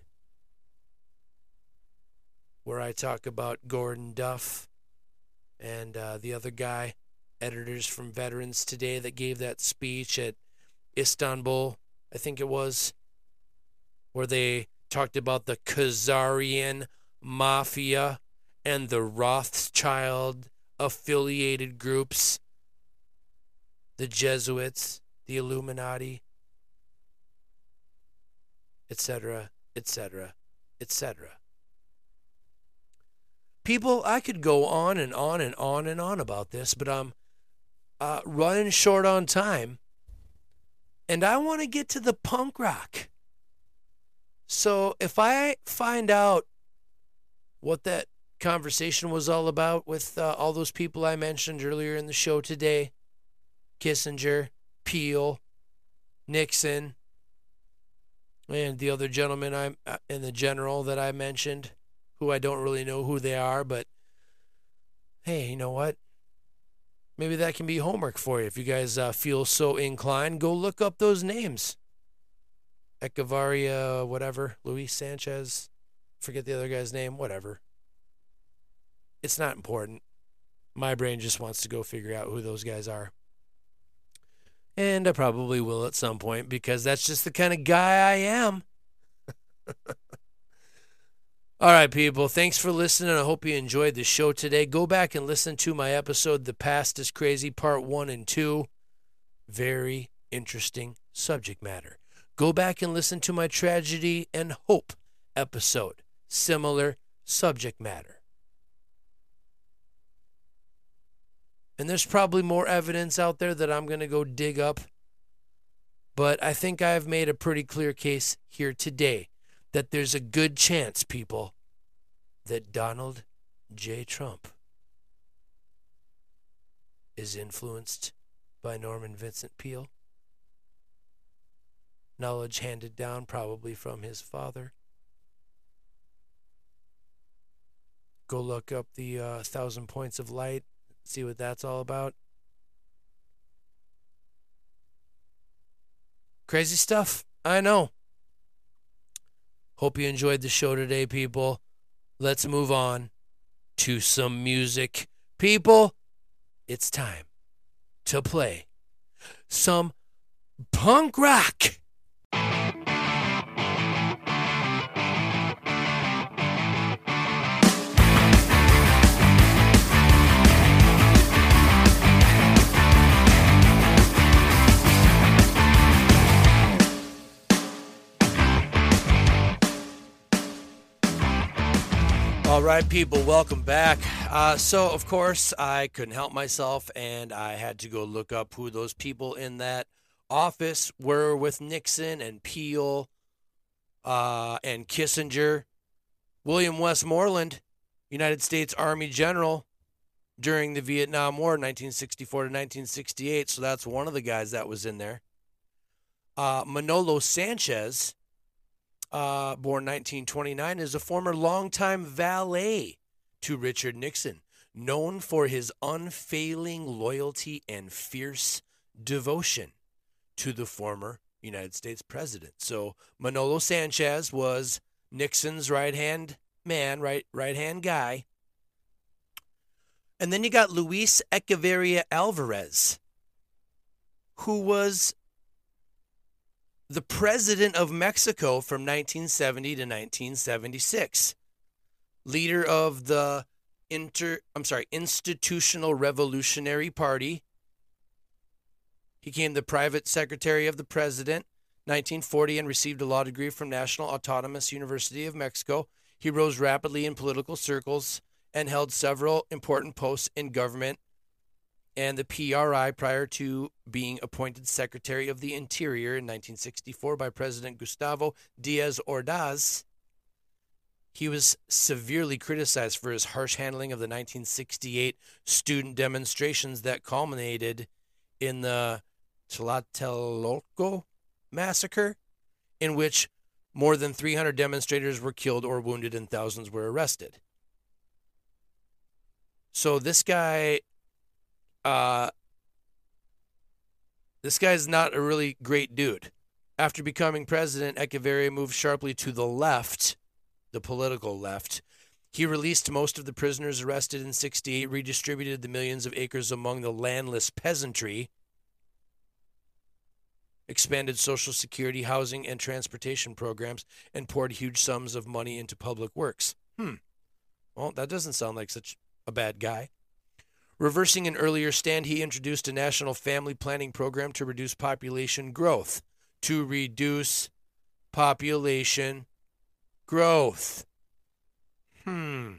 where I talk about Gordon Duff and uh, the other guy, editors from Veterans Today, that gave that speech at Istanbul, I think it was, where they talked about the Khazarian mafia and the Rothschild affiliated groups, the Jesuits, the Illuminati etc., etc., etc. People, I could go on and on and on and on about this, but I'm uh, running short on time, and I want to get to the punk rock. So if I find out what that conversation was all about with uh, all those people I mentioned earlier in the show today Kissinger, Peale, Nixon, and the other gentleman I uh, and the general that I mentioned, who I don't really know who they are, but hey, you know what? Maybe that can be homework for you if you guys uh, feel so inclined. Go look up those names. Echeverria, whatever, Luis Sanchez, forget the other guy's name, whatever. It's not important. My brain just wants to go figure out who those guys are. And I probably will at some point because that's just the kind of guy I am. (laughs) All right, people. Thanks for listening. I hope you enjoyed the show today. Go back and listen to my episode, The Past is Crazy, Part 1 and 2. Very interesting subject matter. Go back and listen to my Tragedy and Hope episode. Similar subject matter. And there's probably more evidence out there that I'm going to go dig up. But I think I've made a pretty clear case here today that there's a good chance, people, that Donald J. Trump is influenced by Norman Vincent Peale. Knowledge handed down probably from his father. Go look up the uh, Thousand Points of Light, see what that's all about. Crazy stuff, I know. Hope you enjoyed the show today, people. Let's move on to some music. People, it's time to play some punk rock. All right, people, welcome back. Uh, so, of course, I couldn't help myself and I had to go look up who those people in that office were with Nixon and Peale uh, and Kissinger. William Westmoreland, United States Army General during the Vietnam War, 1964 to 1968. So, that's one of the guys that was in there. Uh, Manolo Sanchez uh, born 1929, is a former longtime valet to Richard Nixon, known for his unfailing loyalty and fierce devotion to the former United States president. So Manolo Sanchez was Nixon's right hand man, right right hand guy. And then you got Luis Echeverria Alvarez, who was the president of Mexico from 1970 to 1976, leader of the inter I'm sorry, Institutional Revolutionary Party. He became the private secretary of the president 1940 and received a law degree from National Autonomous University of Mexico. He rose rapidly in political circles and held several important posts in government and the PRI prior to being appointed Secretary of the Interior in 1964 by President Gustavo Diaz Ordaz. He was severely criticized for his harsh handling of the 1968 student demonstrations that culminated in the Tlatelolco massacre, in which more than 300 demonstrators were killed or wounded and thousands were arrested. So this guy uh, this guy's not a really great dude. After becoming president, Echeverria moved sharply to the left, the political left. He released most of the prisoners arrested in 68, redistributed the millions of acres among the landless peasantry, expanded Social Security, housing, and transportation programs, and poured huge sums of money into public works. Hmm. Well, that doesn't sound like such a bad guy. Reversing an earlier stand, he introduced a national family planning program to reduce population growth. To reduce population growth. Hmm.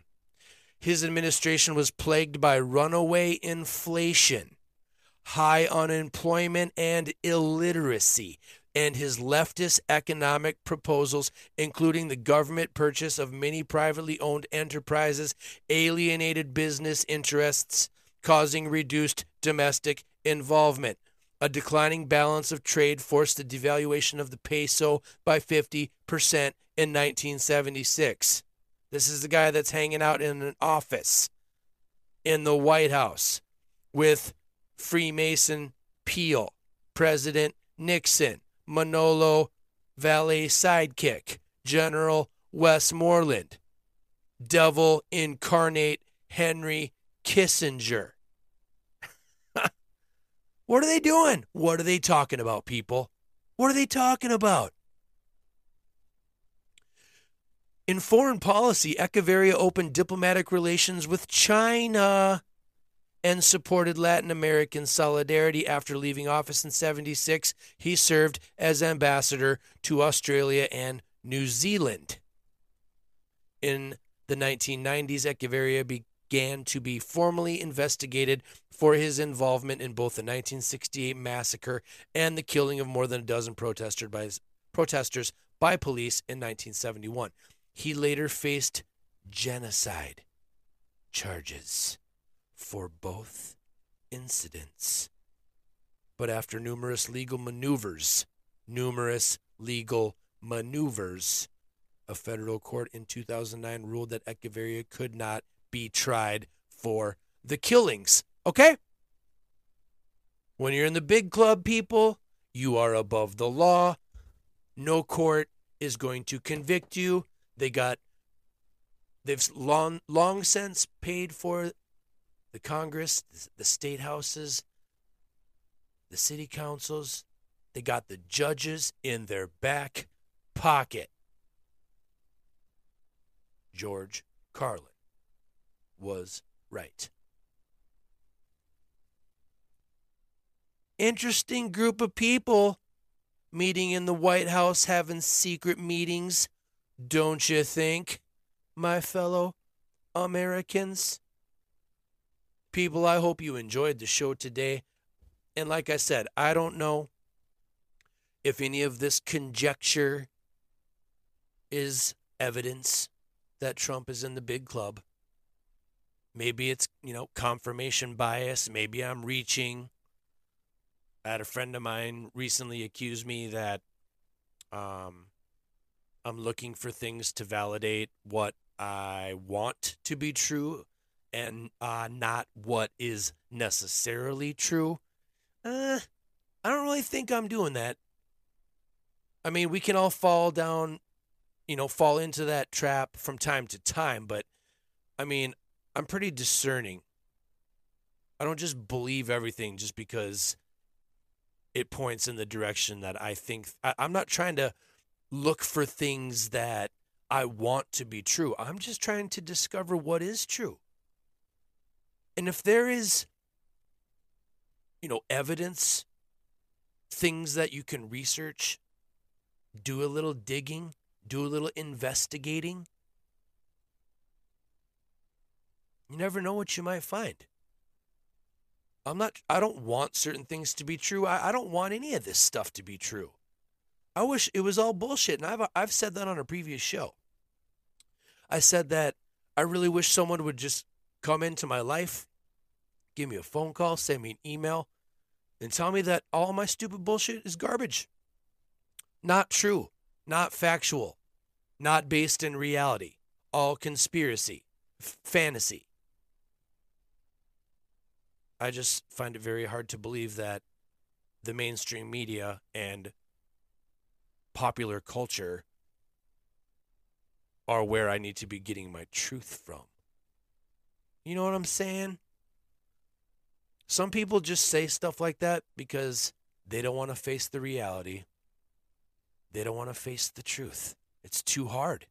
His administration was plagued by runaway inflation, high unemployment, and illiteracy. And his leftist economic proposals, including the government purchase of many privately owned enterprises, alienated business interests, causing reduced domestic involvement. A declining balance of trade forced the devaluation of the peso by 50% in 1976. This is the guy that's hanging out in an office in the White House with Freemason Peale, President Nixon, Manolo Valet sidekick, General Westmoreland, devil incarnate Henry Kissinger. (laughs) what are they doing? What are they talking about, people? What are they talking about? In foreign policy, Echeverria opened diplomatic relations with China and supported Latin American solidarity. After leaving office in 76, he served as ambassador to Australia and New Zealand. In the 1990s, Echeverria began to be formally investigated for his involvement in both the 1968 massacre and the killing of more than a dozen protesters by, protesters by police in 1971. He later faced genocide charges for both incidents. But after numerous legal maneuvers, numerous legal maneuvers, a federal court in 2009 ruled that Echeverria could not be tried for the killings. Okay? When you're in the big club, people, you are above the law. No court is going to convict you. They got, they've long, long since paid for the Congress, the state houses, the city councils. They got the judges in their back pocket. George Carlin was right. Interesting group of people meeting in the White House having secret meetings, don't you think, my fellow Americans? People, I hope you enjoyed the show today. And like I said, I don't know if any of this conjecture is evidence that Trump is in the big club. Maybe it's, you know, confirmation bias. Maybe I'm reaching. I had a friend of mine recently accuse me that um, I'm looking for things to validate what I want to be true and uh, not what is necessarily true. Uh, I don't really think I'm doing that. I mean, we can all fall down, you know, fall into that trap from time to time, but I mean, I'm pretty discerning. I don't just believe everything just because it points in the direction that I think. I, I'm not trying to look for things that I want to be true. I'm just trying to discover what is true. And if there is, you know, evidence, things that you can research, do a little digging, do a little investigating, you never know what you might find. I'm not, I don't want certain things to be true. I, I don't want any of this stuff to be true. I wish it was all bullshit. And I've, I've said that on a previous show. I said that I really wish someone would just come into my life, give me a phone call, send me an email, and tell me that all my stupid bullshit is garbage. Not true, not factual, not based in reality, all conspiracy, f- fantasy. I just find it very hard to believe that the mainstream media and popular culture are where I need to be getting my truth from. You know what I'm saying? Some people just say stuff like that because they don't want to face the reality. They don't want to face the truth. It's too hard.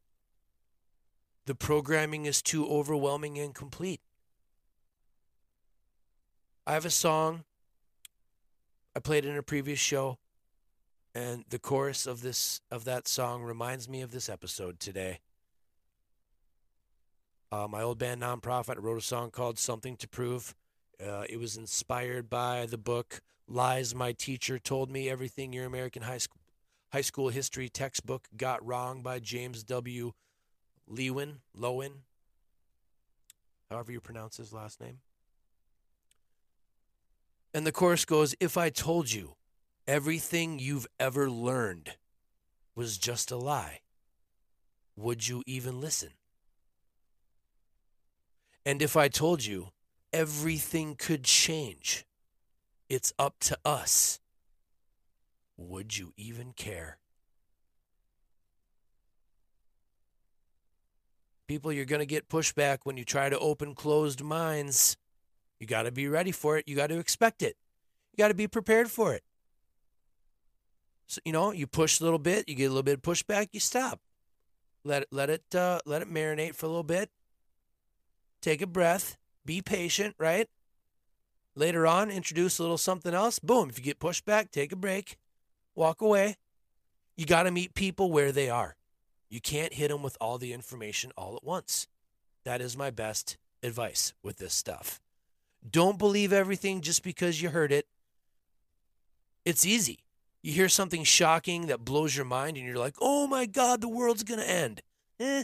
The programming is too overwhelming and complete. I have a song I played in a previous show and the chorus of this of that song reminds me of this episode today. Uh, my old band nonprofit wrote a song called "Something to Prove." Uh, it was inspired by the book "Lies My Teacher Told Me: Everything Your American High School High School History Textbook Got Wrong" by James W. Lewin. Loewen, however you pronounce his last name. And the chorus goes, If I told you everything you've ever learned was just a lie, would you even listen? And if I told you everything could change, it's up to us, would you even care? People, you're going to get pushback when you try to open closed minds. You got to be ready for it. You got to expect it. You got to be prepared for it. So, you know, you push a little bit, you get a little bit of pushback, you stop. Let it let it uh, let it marinate for a little bit. Take a breath. Be patient, right? Later on, introduce a little something else. Boom. If you get pushed back, take a break. Walk away. You got to meet people where they are. You can't hit them with all the information all at once. That is my best advice with this stuff. Don't believe everything just because you heard it. It's easy. You hear something shocking that blows your mind, and you're like, oh my God, the world's going to end. Eh,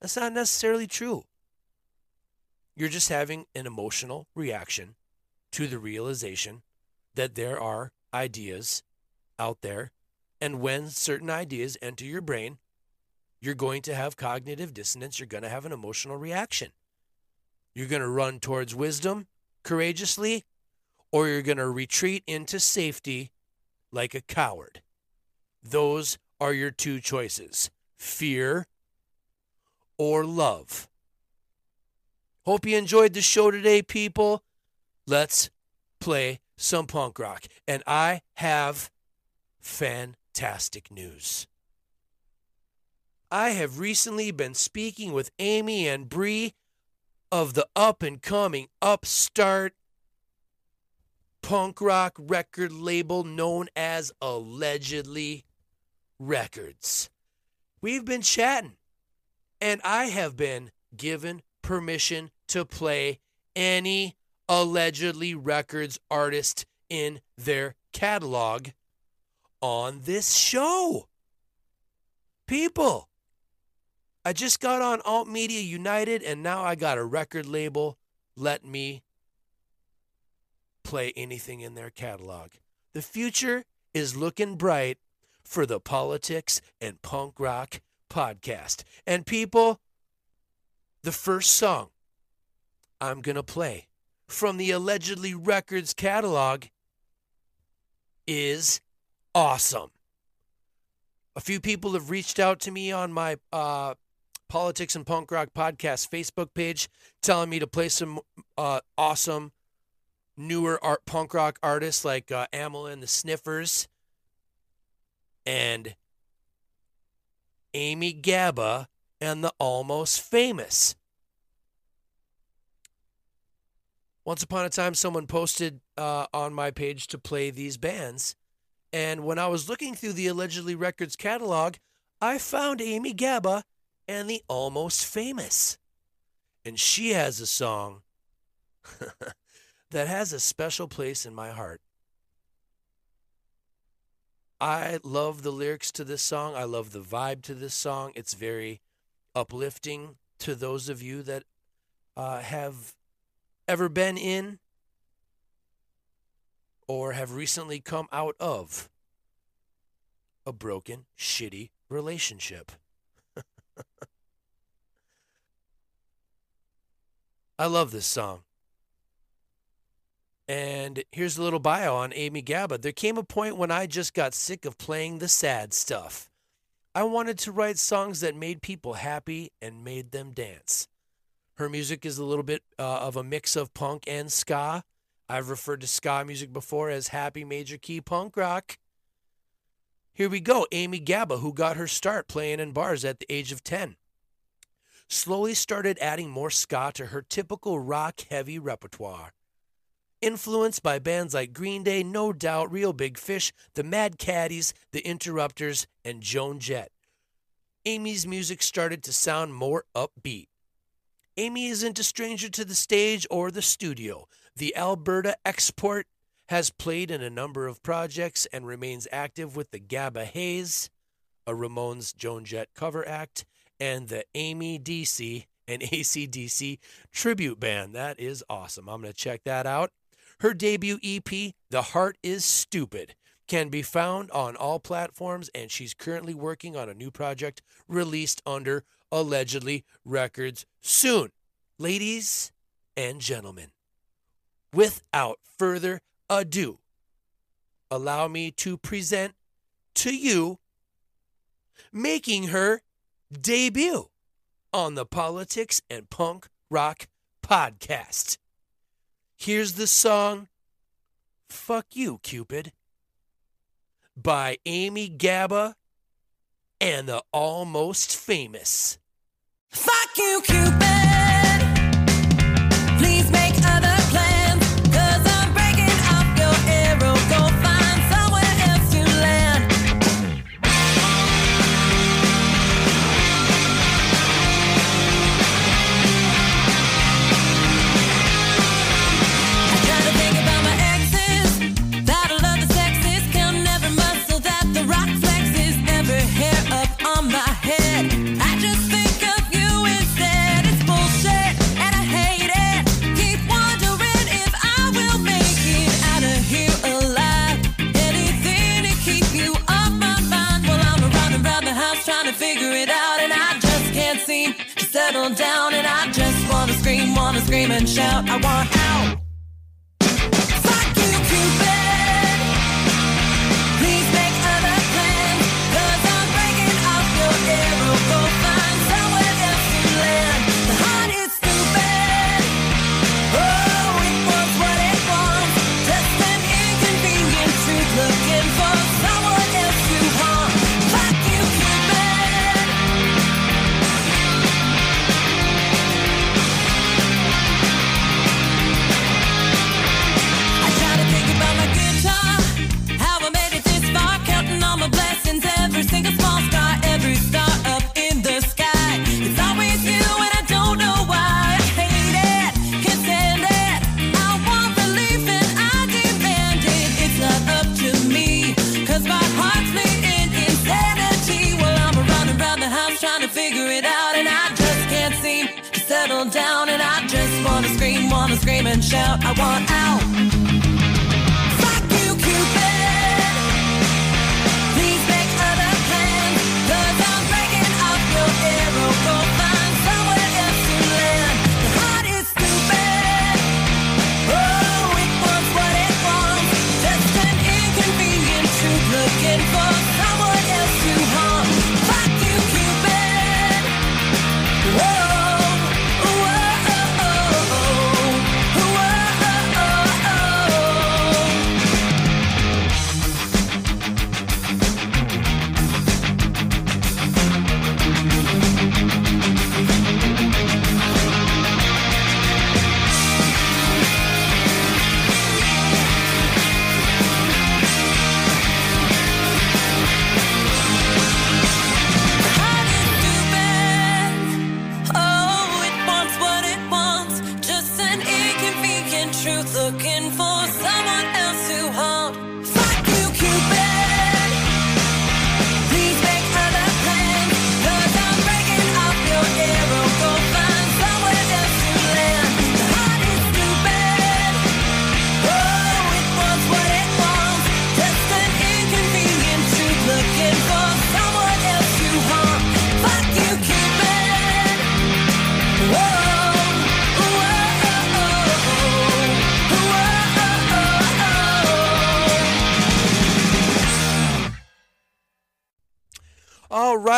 that's not necessarily true. You're just having an emotional reaction to the realization that there are ideas out there. And when certain ideas enter your brain, you're going to have cognitive dissonance. You're going to have an emotional reaction. You're going to run towards wisdom courageously, or you're going to retreat into safety like a coward. Those are your two choices fear or love. Hope you enjoyed the show today, people. Let's play some punk rock. And I have fantastic news. I have recently been speaking with Amy and Bree of the up and coming upstart punk rock record label known as Allegedly Records. We've been chatting, and I have been given permission to play any Allegedly Records artist in their catalog on this show. People, I just got on Alt Media United and now I got a record label. Let me play anything in their catalog. The future is looking bright for the Politics and Punk Rock podcast. And people, the first song I'm going to play from the Allegedly Records catalog is awesome. A few people have reached out to me on my uh, Politics and Punk Rock podcast Facebook page telling me to play some uh, awesome newer art punk rock artists like uh, and the Sniffers and Amy Gabba and the Almost Famous. Once upon a time, someone posted uh, on my page to play these bands. And when I was looking through the Allegedly Records catalog, I found Amy Gabba and the Almost Famous. And she has a song (laughs) that has a special place in my heart. I love the lyrics to this song. I love the vibe to this song. It's very uplifting to those of you that uh, have ever been in or have recently come out of a broken, shitty relationship. I love this song. And here's a little bio on Amy Gabba. There came a point when I just got sick of playing the sad stuff. I wanted to write songs that made people happy and made them dance. Her music is a little bit uh, of a mix of punk and ska. I've referred to ska music before as happy major key punk rock. Here we go Amy Gabba, who got her start playing in bars at the age of 10. Slowly started adding more ska to her typical rock heavy repertoire. Influenced by bands like Green Day, No Doubt, Reel Big Fish, The Mad Caddies, The Interrupters, and Joan Jett. Amy's music started to sound more upbeat. Amy isn't a stranger to the stage or the studio. The Alberta Export has played in a number of projects and remains active with the Gabba Hayes, a Ramones Joan Jett cover act, and the Amy DC and (laughs) ACDC tribute band. That is awesome. I'm going to check that out. Her debut EP, The Heart is Stupid, can be found on all platforms, and she's currently working on a new project released under Allegedly Records soon. Ladies and gentlemen, without further ado, allow me to present to you making her debut on the Politics and Punk Rock podcast. Here's the song Fuck You, Cupid by Amy Gabba and the almost famous. Fuck you, Cupid. Scream, and shout. I want out.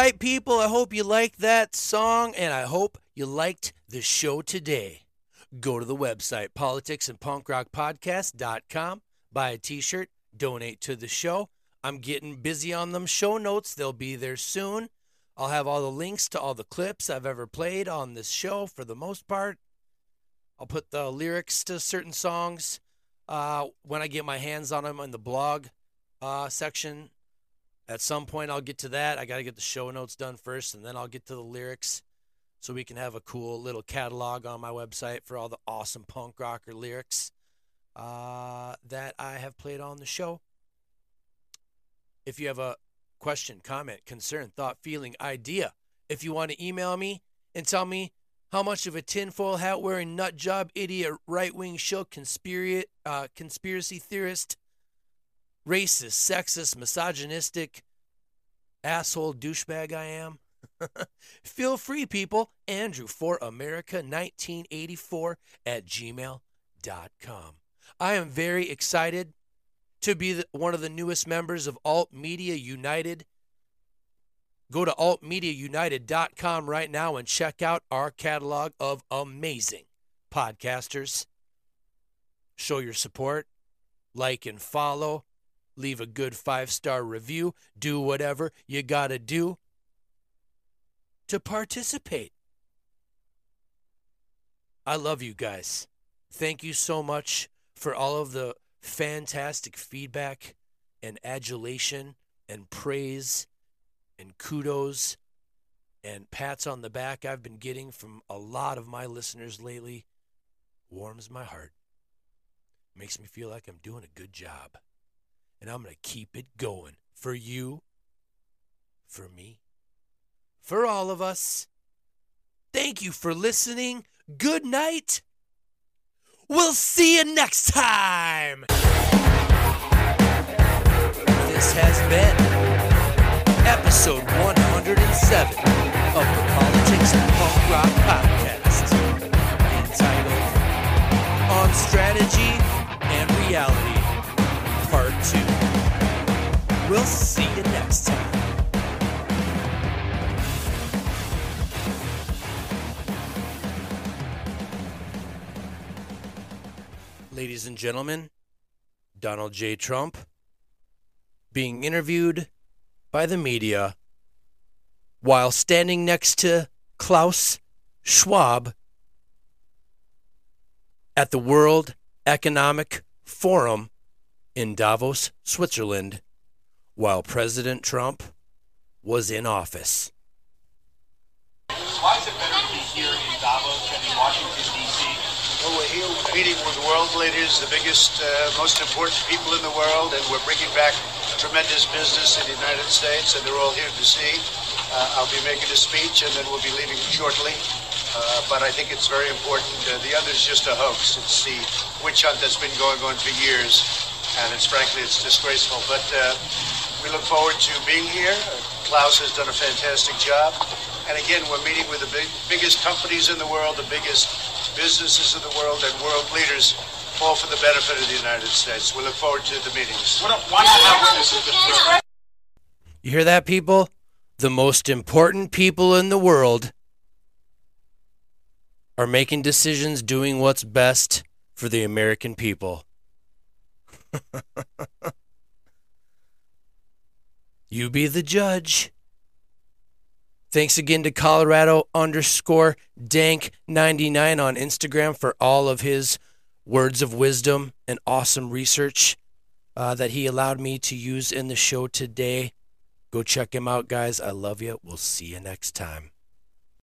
Right, people, I hope you liked that song and I hope you liked the show today. Go to the website, politicsandpunkrockpodcast.com, buy a t shirt, donate to the show. I'm getting busy on them show notes, they'll be there soon. I'll have all the links to all the clips I've ever played on this show for the most part. I'll put the lyrics to certain songs uh, when I get my hands on them in the blog uh, section at some point, I'll get to that. I got to get the show notes done first, and then I'll get to the lyrics so we can have a cool little catalog on my website for all the awesome punk rocker lyrics uh, that I have played on the show. If you have a question, comment, concern, thought, feeling, idea, if you want to email me and tell me how much of a tinfoil hat wearing nut job idiot right wing show uh, conspiracy theorist racist, sexist, misogynistic, asshole douchebag I am. (laughs) Feel free, people. Andrew for America 1984 at gmail.com. I am very excited to be the, one of the newest members of Alt Media United. Go to altmediaunited.com right now and check out our catalog of amazing podcasters. Show your support, like and follow, leave a good five star review, do whatever you got to do. to participate. I love you guys. Thank you so much for all of the fantastic feedback and adulation and praise and kudos and pats on the back I've been getting from a lot of my listeners lately. Warms my heart. Makes me feel like I'm doing a good job. And I'm going to keep it going for you, for me, for all of us. Thank you for listening. Good night. We'll see you next time. This has been episode 107 of the Politics and Punk Rock Podcast, entitled On Strategy and Reality, Part 2. We'll see you next time. Ladies and gentlemen, Donald J. Trump being interviewed by the media while standing next to Klaus Schwab at the World Economic Forum in Davos, Switzerland, while President Trump was in office. Why is it better to be here in Davos than in Washington, D.C.? Well, we're here meeting with world leaders, the biggest, uh, most important people in the world, and we're bringing back tremendous business in the United States, and they're all here to see. Uh, I'll be making a speech, and then we'll be leaving shortly. Uh, but I think it's very important. Uh, the other is just a hoax. It's the witch hunt that's been going on for years, and it's frankly it's disgraceful. But uh, we look forward to being here. Uh, Klaus has done a fantastic job, and again, we're meeting with the big, biggest companies in the world, the biggest businesses in the world, and world leaders, all for the benefit of the United States. We look forward to the meetings. What, why not have witnesses? You hear that, people? The most important people in the world are making decisions doing what's best for the American people. (laughs) you be the judge. Thanks again to Colorado underscore dank99 on Instagram for all of his words of wisdom and awesome research uh, that he allowed me to use in the show today. Go check him out, guys. I love you. We'll see you next time.